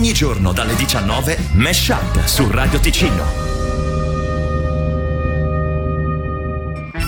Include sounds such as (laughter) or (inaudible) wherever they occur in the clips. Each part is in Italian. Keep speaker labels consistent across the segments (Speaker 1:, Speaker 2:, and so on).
Speaker 1: Ogni giorno dalle 19 Mesh Up su Radio Ticino.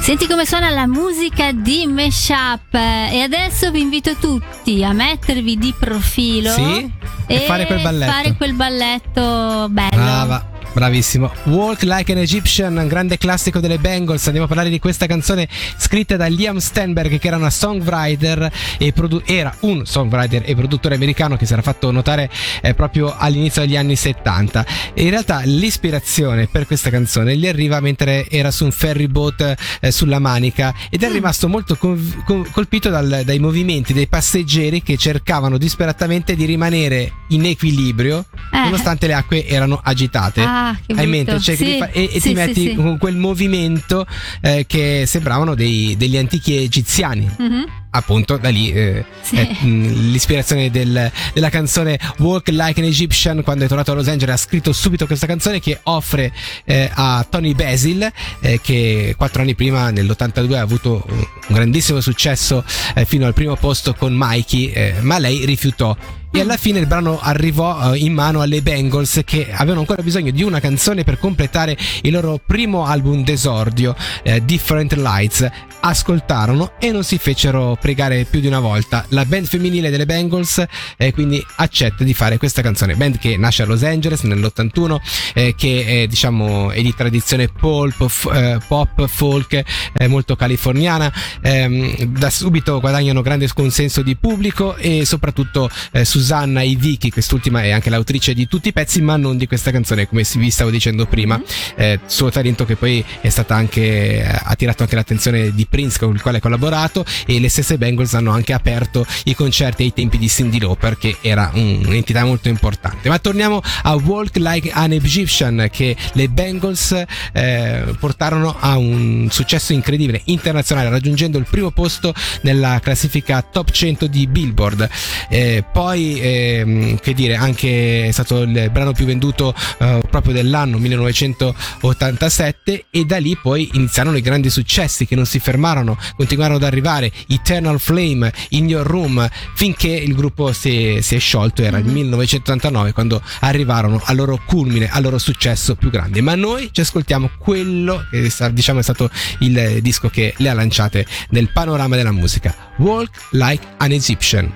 Speaker 2: Senti come suona la musica di Meshup e adesso vi invito tutti a mettervi di profilo
Speaker 3: Sì? E fare quel balletto.
Speaker 2: fare quel balletto bello.
Speaker 3: Brava. Bravissimo. Walk Like an Egyptian, un grande classico delle Bengals. Andiamo a parlare di questa canzone scritta da Liam Stenberg, che era una songwriter e produ- era un songwriter e produttore americano che si era fatto notare eh, proprio all'inizio degli anni 70. E in realtà l'ispirazione per questa canzone gli arriva mentre era su un ferry boat eh, sulla Manica ed è rimasto molto col- col- colpito dal- dai movimenti dei passeggeri che cercavano disperatamente di rimanere in equilibrio
Speaker 2: Eh.
Speaker 3: nonostante le acque erano agitate.
Speaker 2: Ah, che
Speaker 3: Hai mente? Cioè,
Speaker 2: Sì,
Speaker 3: fa- e, e
Speaker 2: sì,
Speaker 3: ti metti
Speaker 2: sì.
Speaker 3: con quel movimento eh, che sembravano dei- degli antichi egiziani.
Speaker 2: Mhm.
Speaker 3: Appunto, da lì eh,
Speaker 2: Sì.
Speaker 3: è, mh, l'ispirazione del- della canzone Walk Like an Egyptian. Quando è tornato a Los Angeles, ha scritto subito questa canzone che offre eh, a Tony Basil, eh, che quattro anni prima, nell'82, ha avuto un, grandissimo successo eh, fino al primo posto con Mikey, eh, ma lei rifiutò. E alla fine il brano arrivò eh, in mano alle Bengals che avevano ancora bisogno di una canzone per completare il loro primo album d'esordio, eh, Different Lights. Ascoltarono e non si fecero pregare più di una volta. La band femminile delle Bengals eh, quindi accetta di fare questa canzone. Band che nasce a Los Angeles nell'81, eh, che è, diciamo, è di tradizione pop, f- eh, pop folk, eh, molto californiana. Ehm, da subito guadagnano grande consenso di pubblico e soprattutto eh, Susanna Vicky, quest'ultima è anche l'autrice di tutti i pezzi, ma non di questa canzone, come vi stavo dicendo prima. Eh, suo talento che poi è stata anche, ha attirato anche l'attenzione di Prince con il quale ha collaborato e le stesse Bengals hanno anche aperto i concerti ai tempi di Cindy Lauper che era un- un'entità molto importante. Ma torniamo a Walk Like an Egyptian che le Bengals eh, portarono a un successo incredibile internazionale raggiungendo il primo posto nella classifica top 100 di Billboard. Eh, poi ehm, che dire anche è stato il brano più venduto eh, proprio dell'anno 1987 e da lì poi iniziarono i grandi successi che non si fermarono, continuarono ad arrivare Eternal Flame, In Your Room finché il gruppo si, si è sciolto, era il 1989 quando arrivarono al loro culmine, al loro successo più grande. Ma noi ci ascoltiamo quello che diciamo è stato il disco che le ha lanciate nel panorama della musica, Walk Like an Egyptian.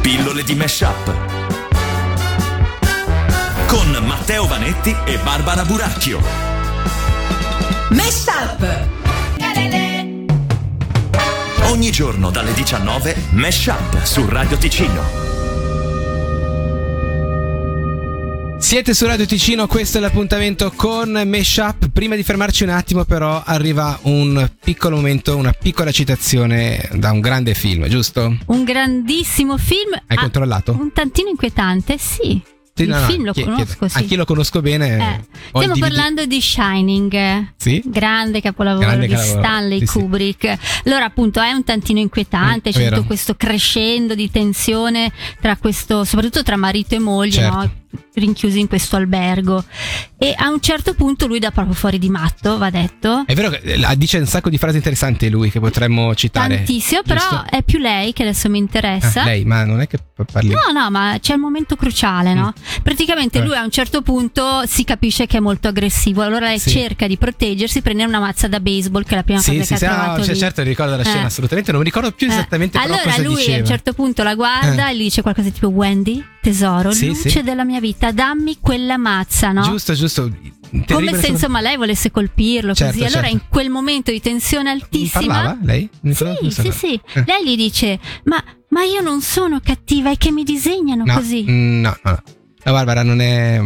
Speaker 1: Pillole di Mesh Up. Con Matteo Vanetti e Barbara Buracchio.
Speaker 4: Mesh Up!
Speaker 1: Ogni giorno dalle 19 Mesh Up su Radio Ticino.
Speaker 3: Siete su Radio Ticino, questo è l'appuntamento con Meshup. Prima di fermarci un attimo, però, arriva un piccolo momento, una piccola citazione da un grande film, giusto?
Speaker 2: Un grandissimo film.
Speaker 3: Hai
Speaker 2: ah,
Speaker 3: controllato?
Speaker 2: Un tantino inquietante, sì.
Speaker 3: Sì,
Speaker 2: il
Speaker 3: no,
Speaker 2: film lo
Speaker 3: chie-
Speaker 2: conosco,
Speaker 3: chiedo.
Speaker 2: sì.
Speaker 3: Anch'io lo conosco bene.
Speaker 2: Eh, Stiamo parlando di Shining,
Speaker 3: Sì?
Speaker 2: grande capolavoro
Speaker 3: Grande
Speaker 2: di
Speaker 3: capolavoro,
Speaker 2: Stanley. Kubrick. Allora, appunto, è un tantino inquietante,
Speaker 3: Mm,
Speaker 2: c'è
Speaker 3: vero.
Speaker 2: tutto questo crescendo di tensione tra questo, soprattutto tra marito e moglie,
Speaker 3: Certo.
Speaker 2: no? Rinchiusi in questo albergo. E a un certo punto lui dà proprio fuori di matto, va detto.
Speaker 3: È vero che eh, dice un sacco di frasi interessanti lui che potremmo citare.
Speaker 2: Tantissimo, però
Speaker 3: giusto?
Speaker 2: è più lei che adesso mi interessa.
Speaker 3: Ah, lei, ma non è che parli.
Speaker 2: No, no, ma c'è il momento cruciale, no? Praticamente
Speaker 3: Eh.
Speaker 2: lui a un certo punto si capisce che è molto aggressivo, allora lei
Speaker 3: Sì.
Speaker 2: cerca di proteggersi, prende una mazza da baseball, che è la prima
Speaker 3: Sì,
Speaker 2: cosa
Speaker 3: sì,
Speaker 2: che
Speaker 3: sì,
Speaker 2: ha
Speaker 3: no,
Speaker 2: trovato
Speaker 3: cioè,
Speaker 2: lì.
Speaker 3: certo ricordo la scena,
Speaker 2: Eh.
Speaker 3: assolutamente. Non mi ricordo più
Speaker 2: Eh.
Speaker 3: esattamente però
Speaker 2: allora
Speaker 3: cosa
Speaker 2: lui
Speaker 3: diceva.
Speaker 2: a un certo punto la guarda
Speaker 3: Eh.
Speaker 2: e gli dice qualcosa tipo Wendy, tesoro,
Speaker 3: Sì,
Speaker 2: luce della mia vita, dammi quella mazza, no?
Speaker 3: Giusto, giusto.
Speaker 2: Come se insomma lei volesse colpirlo
Speaker 3: Certo,
Speaker 2: così. Allora
Speaker 3: certo.
Speaker 2: in quel momento di tensione altissima
Speaker 3: Parlava lei? Mi
Speaker 2: Sì, sì, sì.
Speaker 3: Eh.
Speaker 2: Lei gli dice: Ma, ma io non sono cattiva, è che mi disegnano
Speaker 3: No,
Speaker 2: così.
Speaker 3: mm, no, no, no. La Barbara non è.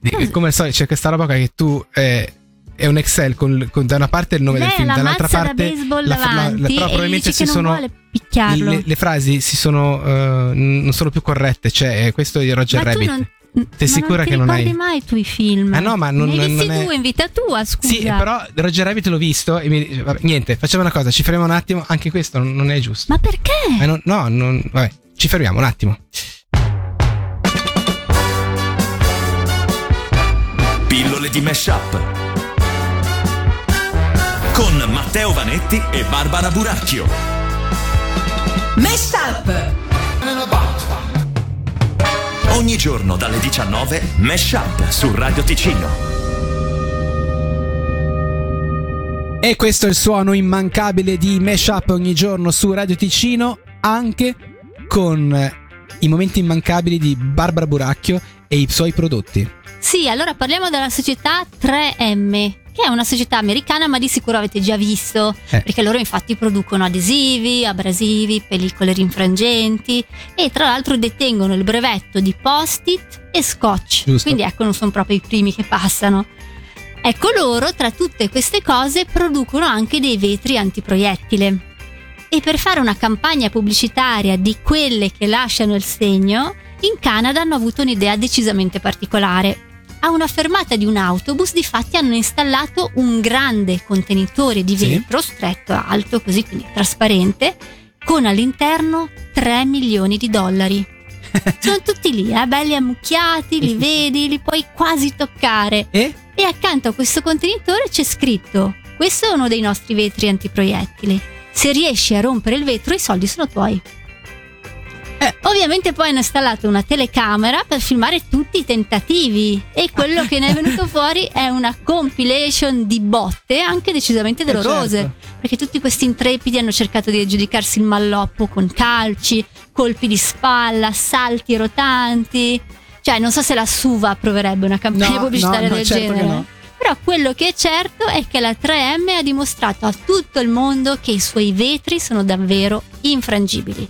Speaker 3: di- Come al solito, c'è questa roba che tu. eh, è un Excel con, con da una parte il nome
Speaker 2: Lei
Speaker 3: del film,
Speaker 2: la
Speaker 3: dall'altra
Speaker 2: mazza da
Speaker 3: parte
Speaker 2: baseball
Speaker 3: la, la- la-
Speaker 2: davanti
Speaker 3: però probabilmente si sono le, le frasi si sono eh, non sono più corrette, cioè eh, questo è di Roger
Speaker 2: ma tu
Speaker 3: Rabbit.
Speaker 2: non,
Speaker 3: Sei
Speaker 2: ma
Speaker 3: sicura che non hai-
Speaker 2: ricordi mai tu i film?
Speaker 3: Ah, no, ma non-
Speaker 2: ne hai visti
Speaker 3: non è-
Speaker 2: due in vita tua, scusa.
Speaker 3: Sì, però Roger Rabbit l'ho visto e mi dice, vabbè, niente, facciamo una cosa, ci fermiamo un attimo, anche questo non, non è giusto.
Speaker 2: Ma perché?
Speaker 3: Ma non- no, non, vabbè, ci fermiamo un attimo.
Speaker 1: Pillole di Mesh Up. Con Matteo Vanetti e Barbara Buracchio.
Speaker 4: Mesh Up.
Speaker 1: Ogni giorno dalle 19 Mesh Up su Radio Ticino.
Speaker 3: E questo è il suono immancabile di Mesh Up ogni giorno su Radio Ticino, anche con i momenti immancabili di Barbara Buracchio e i suoi prodotti.
Speaker 2: Sì, allora parliamo della società 3M, che è una società americana, ma di sicuro avete già visto,
Speaker 3: Eh.
Speaker 2: perché loro infatti producono adesivi, abrasivi, pellicole rinfrangenti e tra l'altro detengono il brevetto di post-it e scotch.
Speaker 3: Giusto.
Speaker 2: Quindi ecco, non sono proprio i primi che passano. Ecco loro, tra tutte queste cose, producono anche dei vetri antiproiettile. E per fare una campagna pubblicitaria di quelle che lasciano il segno, in Canada hanno avuto un'idea decisamente particolare. A una fermata di un autobus, difatti, hanno installato un grande contenitore di
Speaker 3: Sì.
Speaker 2: vetro stretto, alto, così quindi trasparente, con all'interno 3 milioni di dollari. (laughs) Sono tutti lì, eh, belli ammucchiati, li (laughs) vedi, li puoi quasi toccare.
Speaker 3: E?
Speaker 2: E accanto a questo contenitore c'è scritto: Questo è uno dei nostri vetri antiproiettili. Se riesci a rompere il vetro, i soldi sono tuoi.
Speaker 3: Eh.
Speaker 2: Ovviamente poi hanno installato una telecamera per filmare tutti i tentativi e quello che ne è venuto (laughs) fuori è una compilation di botte anche decisamente
Speaker 3: Eh,
Speaker 2: dolorose
Speaker 3: certo.
Speaker 2: perché tutti questi intrepidi hanno cercato di aggiudicarsi il malloppo con calci, colpi di spalla, salti rotanti. Cioè, non so se la Suva approverebbe una campagna
Speaker 3: No,
Speaker 2: pubblicitaria
Speaker 3: no, no,
Speaker 2: del
Speaker 3: certo che
Speaker 2: genere.
Speaker 3: no.
Speaker 2: Però quello che è certo è che la 3M ha dimostrato a tutto il mondo che i suoi vetri sono davvero infrangibili.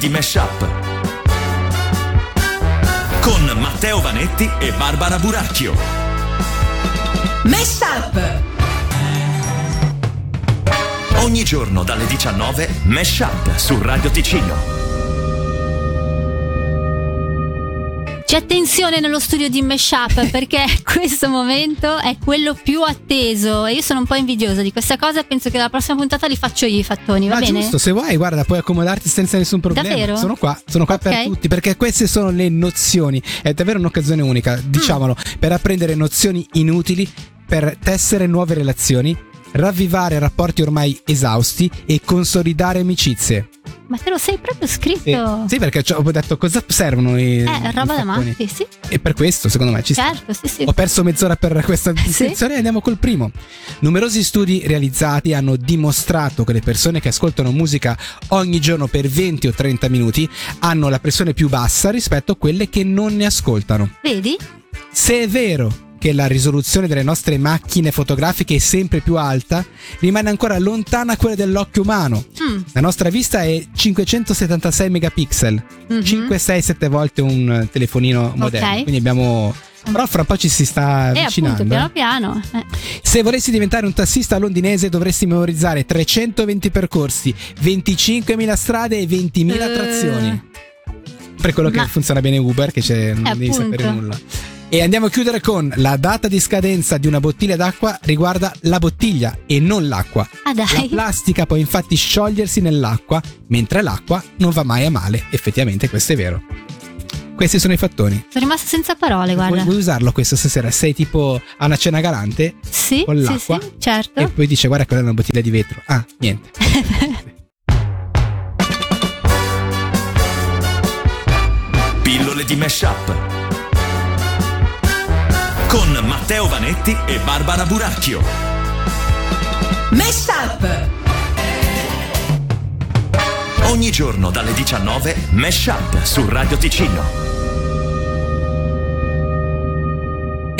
Speaker 1: Di Mesh Up. Con Matteo Vanetti e Barbara Buracchio.
Speaker 4: Mesh Up.
Speaker 1: Ogni giorno dalle 19 Mesh Up su Radio Ticino.
Speaker 2: C'è attenzione nello studio di Meshup (laughs) perché questo momento è quello più atteso e io sono un po' invidiosa di questa cosa. Penso che la prossima puntata li faccio io i fattoni, va
Speaker 3: Ma
Speaker 2: bene?
Speaker 3: giusto, se vuoi, guarda, puoi accomodarti senza nessun problema.
Speaker 2: Davvero?
Speaker 3: Sono qua, sono qua per
Speaker 2: Ok.
Speaker 3: tutti, perché queste sono le nozioni. È davvero un'occasione unica, diciamolo, per apprendere nozioni inutili, per tessere nuove relazioni, ravvivare rapporti ormai esausti e consolidare amicizie.
Speaker 2: Ma te lo sei proprio
Speaker 3: Sì,
Speaker 2: scritto?
Speaker 3: sì, perché ho detto cosa servono i.
Speaker 2: Eh,
Speaker 3: i
Speaker 2: roba da matti, sì.
Speaker 3: E per questo, secondo me, ci sta.
Speaker 2: Certo, sì, sì.
Speaker 3: Ho perso mezz'ora per questa (laughs)
Speaker 2: Sì.
Speaker 3: descrizione e andiamo col primo. Numerosi studi realizzati hanno dimostrato che le persone che ascoltano musica ogni giorno per 20 o 30 minuti hanno la pressione più bassa rispetto a quelle che non ne ascoltano.
Speaker 2: Vedi?
Speaker 3: Se è vero che la risoluzione delle nostre macchine fotografiche è sempre più alta, rimane ancora lontana quella dell'occhio umano.
Speaker 2: Mm,
Speaker 3: La nostra vista è 576 megapixel,
Speaker 2: mhm.
Speaker 3: 5, 6, 7 volte un telefonino moderno.
Speaker 2: Ok.
Speaker 3: Quindi abbiamo. Però fra un po' ci si sta
Speaker 2: E
Speaker 3: avvicinando.
Speaker 2: appunto,
Speaker 3: eh.
Speaker 2: piano piano. eh.
Speaker 3: Se volessi diventare un tassista londinese dovresti memorizzare 320 percorsi, 25.000 strade e 20.000
Speaker 2: Eh.
Speaker 3: attrazioni. Per quello che
Speaker 2: Ma-
Speaker 3: funziona bene Uber, che c'è, non
Speaker 2: Eh,
Speaker 3: devi
Speaker 2: appunto.
Speaker 3: sapere nulla. E andiamo a chiudere con la data di scadenza di una bottiglia d'acqua riguarda la bottiglia e non l'acqua.
Speaker 2: Ah
Speaker 3: La
Speaker 2: dai.
Speaker 3: plastica può infatti sciogliersi nell'acqua, mentre l'acqua non va mai a male. Effettivamente questo è vero. Questi sono i fattoni.
Speaker 2: Sono rimasta senza parole,
Speaker 3: Vuoi,
Speaker 2: guarda.
Speaker 3: vuoi usarlo questo stasera? Sei tipo a una cena galante
Speaker 2: Sì,
Speaker 3: con
Speaker 2: sì,
Speaker 3: l'acqua?
Speaker 2: sì, certo.
Speaker 3: e poi dice guarda quella è una bottiglia di vetro. Ah, niente.
Speaker 1: Pillole di Mesh Up. Con Matteo Vanetti e Barbara Buracchio.
Speaker 4: Mesh Up.
Speaker 1: Ogni giorno dalle 19 Mesh Up su Radio Ticino.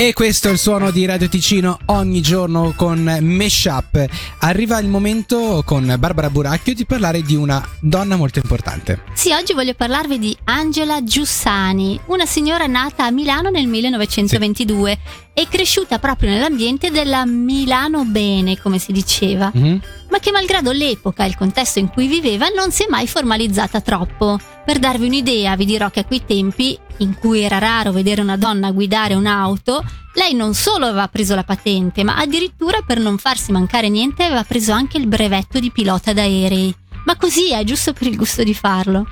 Speaker 3: E questo è il suono di Radio Ticino ogni giorno con Mesh Up. Arriva il momento con Barbara Buracchio di parlare di una donna molto importante.
Speaker 2: Sì, oggi voglio parlarvi di Angela Giussani, una signora nata a Milano nel 1922 e cresciuta proprio nell'ambiente della Milano Bene, come si diceva,
Speaker 3: Mhm.
Speaker 2: Ma che malgrado l'epoca e il contesto in cui viveva non si è mai formalizzata troppo. Per darvi un'idea, vi dirò che a quei tempi, in cui era raro vedere una donna guidare un'auto, lei non solo aveva preso la patente, ma addirittura per non farsi mancare niente aveva preso anche il brevetto di pilota d'aerei. Ma così è giusto per il gusto di farlo.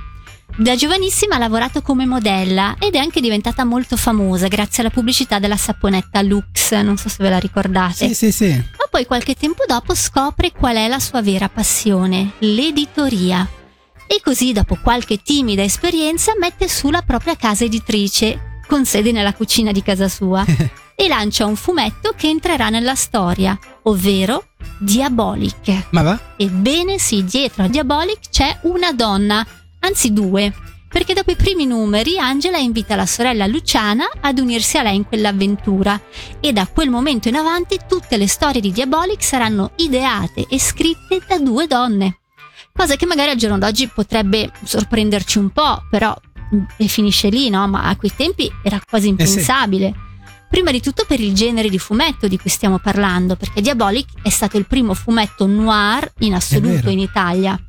Speaker 2: Da giovanissima ha lavorato come modella ed è anche diventata molto famosa grazie alla pubblicità della saponetta Lux, non so se ve la ricordate.
Speaker 5: Sì, sì, sì.
Speaker 2: Ma poi qualche tempo dopo scopre qual è la sua vera passione, l'editoria. E così, dopo qualche timida esperienza, mette su la propria casa editrice, con sede nella cucina di casa sua, (laughs) e lancia un fumetto che entrerà nella storia, ovvero Diabolic.
Speaker 5: Ma va?
Speaker 2: Ebbene sì, dietro a Diabolic c'è una donna, anzi due, perché dopo i primi numeri Angela invita la sorella Luciana ad unirsi a lei in quell'avventura e da quel momento in avanti tutte le storie di Diabolic saranno ideate e scritte da due donne. Cosa che magari al giorno d'oggi potrebbe sorprenderci un po', però mm, e finisce lì, no? Ma a quei tempi era quasi
Speaker 5: Eh sì.
Speaker 2: impensabile. Prima di tutto per il genere di fumetto di cui stiamo parlando, perché Diabolic è stato il primo fumetto noir in assoluto in Italia.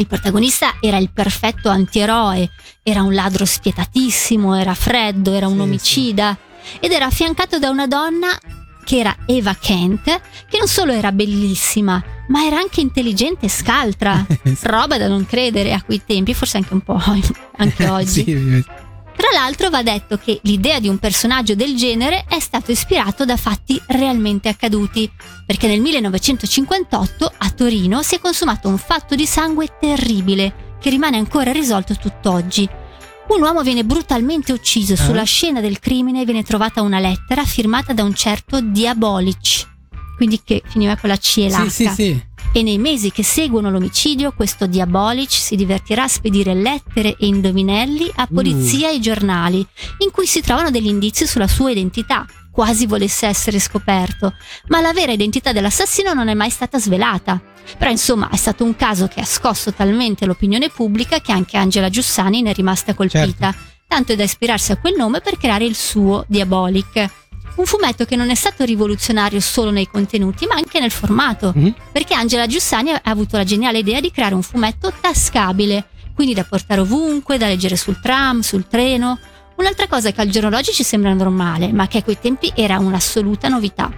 Speaker 2: Il protagonista era il perfetto antieroe, era un ladro spietatissimo, era freddo, era un
Speaker 5: Sì,
Speaker 2: omicida ed era affiancato da una donna che era Eva Kent, che non solo era bellissima, ma era anche intelligente e scaltra. (laughs) Roba da non credere a quei tempi, forse anche un po' (laughs) anche (laughs) oggi.
Speaker 5: Sì,
Speaker 2: Tra l'altro va detto che l'idea di un personaggio del genere è stato ispirato da fatti realmente accaduti, perché nel 1958 a Torino si è consumato un fatto di sangue terribile che rimane ancora irrisolto tutt'oggi. Un uomo viene brutalmente ucciso, sulla scena del crimine viene trovata una lettera firmata da un certo Diabolic, quindi che finiva con la C e l'H
Speaker 5: sì, sì, sì.
Speaker 2: E nei mesi che seguono l'omicidio questo Diabolic si divertirà a spedire lettere e indovinelli a polizia e giornali in cui si trovano degli indizi sulla sua identità, quasi volesse essere scoperto, ma la vera identità dell'assassino non è mai stata svelata. Però insomma è stato un caso che ha scosso talmente l'opinione pubblica che anche Angela Giussani ne è rimasta colpita, tanto da ispirarsi a quel nome per creare il suo Diabolic. Un fumetto che non è stato rivoluzionario solo nei contenuti, ma anche nel formato
Speaker 5: Mhm.
Speaker 2: perché Angela Giussani ha avuto la geniale idea di creare un fumetto tascabile, quindi da portare ovunque, da leggere sul tram, sul treno. Un'altra cosa che al giorno d'oggi ci sembra normale, ma che a quei tempi era un'assoluta novità.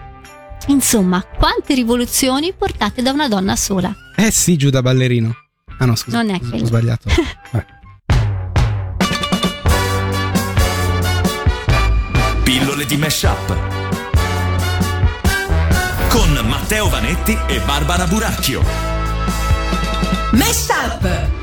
Speaker 2: Insomma, quante rivoluzioni portate da una donna sola.
Speaker 5: Eh sì, Giuda Ballerino. Ah no, scusa.
Speaker 2: Non è
Speaker 5: ho
Speaker 2: quello.
Speaker 5: sbagliato. (laughs) Vabbè.
Speaker 1: Pillole di Meshup. Con Matteo Vanetti e Barbara Buracchio.
Speaker 4: Mesh Up.